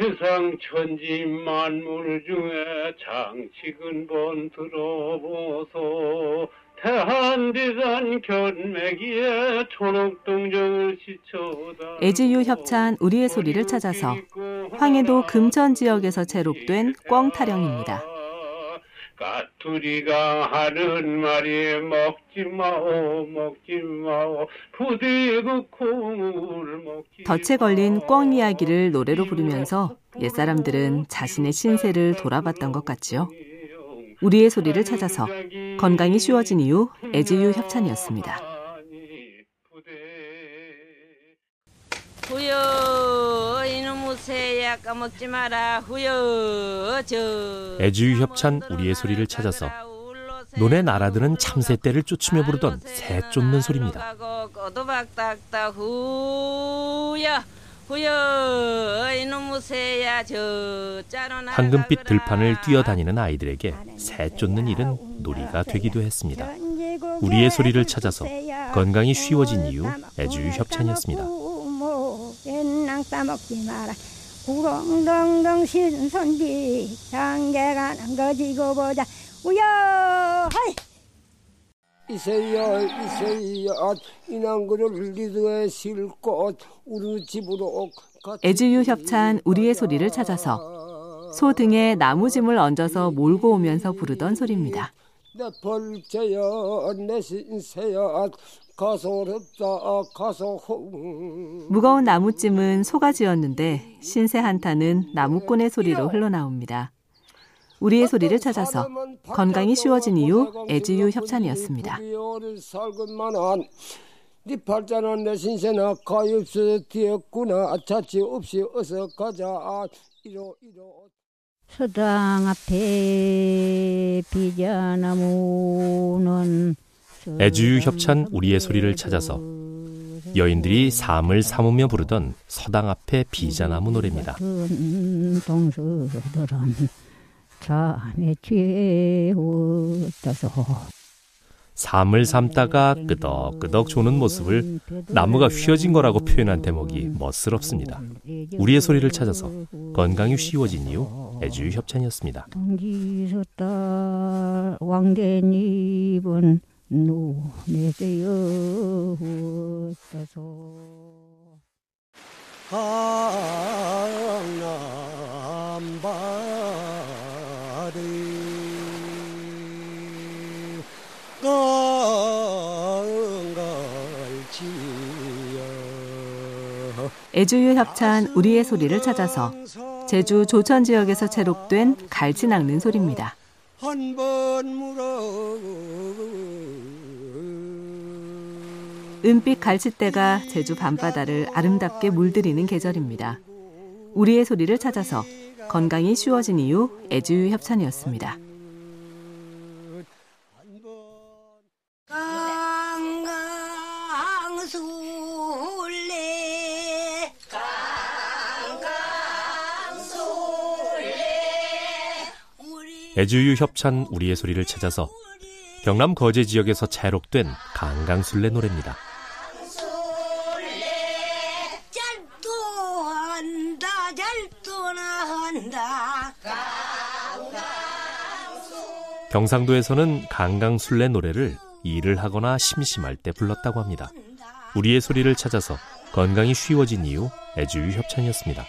세상 천지 만물 중에 장치근본 들어보소 태한지산 견매기에 초록동정을 시쳐다 애지유 협찬 우리의 소리를 찾아서 황해도 금천 지역에서 채록된 꿩 타령입니다. 까투리가 하는 말이 먹지 마오 먹지 마오 부디 그 콩을 먹지 덫에 걸린 꿩 이야기를 노래로 부르면서 옛사람들은 자신의 신세를 돌아봤던 것 같지요. 우리의 소리를 찾아서 건강이 쉬워진 이유 애지유 협찬이었습니다. 이놈의 새야 까먹지 마라 후여 저 애지유 협찬 우리의 소리를 찾아서 논에 날아드는 참새 떼를 쫓으며 부르던 새 쫓는 소리입니다. 꼬도박딱딱 후여 후여 이놈의 새야 저 짜로 황금빛 들판을 뛰어다니는 아이들에게 새 쫓는 일은 놀이가 되기도 했습니다. 우리의 소리를 찾아서 건강이 쉬워진 이유 애주유 협찬이었습니다. 옛낭 따먹지 마라 구렁덩덩 신선비 장계가 남거지고 보자. 우여! 하이! 이세야 이세야 이난그를 리드에 실고 우리 집으로 애주유 협찬 우리의 소리를 찾아서 소 등에 나무짐을 얹어서 몰고 오면서 부르던 소리입니다. 내 벌제야 내 신세야 가소롭다 가소 무거운 나무찜은 소가 지었는데 신세 한타는 나무꾼의 소리로 흘러나옵니다. 우리의 소리를 찾아서 건강이 쉬워진 이유 애지유 협찬이었습니다. 네 팔자나 내 신세나 가엾어 되었구나 자치 없이 어서 가자 이러 이러 서당 앞에 비자나무는 애주유 협찬 우리의 소리를 찾아서 여인들이 삶을 삼으며 부르던 서당 앞의 비자나무 노래입니다. 삶을 삶다가 끄덕끄덕 조는 모습을 나무가 휘어진 거라고 표현한 대목이 멋스럽습니다. 우리의 소리를 찾아서 건강이 쉬워진 이유 애주유 협찬이었습니다. 동지섰다 왕대님은 애주유 협찬 우리의 소리를 찾아서 제주 조천 지역에서 채록된 갈치 낚는 소리입니다. 은빛 갈치대가 제주 밤바다를 아름답게 물들이는 계절입니다. 우리의 소리를 찾아서 건강이 쉬워진 이유 애주유 협찬이었습니다. 강강술 애주유 협찬 우리의 소리를 찾아서 경남 거제 지역에서 채록된 강강술래 노래입니다. 경상도에서는 강강술래 노래를 일을 하거나 심심할 때 불렀다고 합니다. 우리의 소리를 찾아서 건강이 쉬워진 이유 애주유 협찬이었습니다.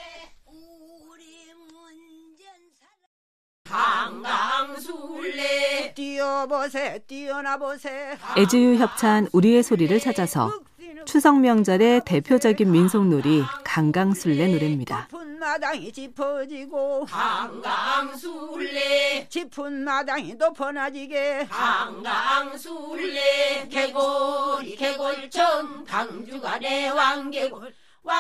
뛰어보세 뛰어나보세 애주유 협찬 우리의 소리를 찾아서 추석 명절의 대표적인 민속놀이 강강술래 노래입니다. 마당이 짚어지고 강강술래 짚은 마당이 높아나지게 강강술래 개골이 개골천 강주가 내 왕개골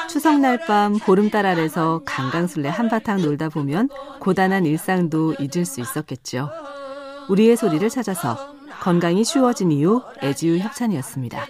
추석날 밤 보름달 아래서 강강술래 한바탕 놀다 보면 고단한 일상도 잊을 수 있었겠죠. 우리의 소리를 찾아서 건강이 쉬워진 이유 애지유 협찬이었습니다.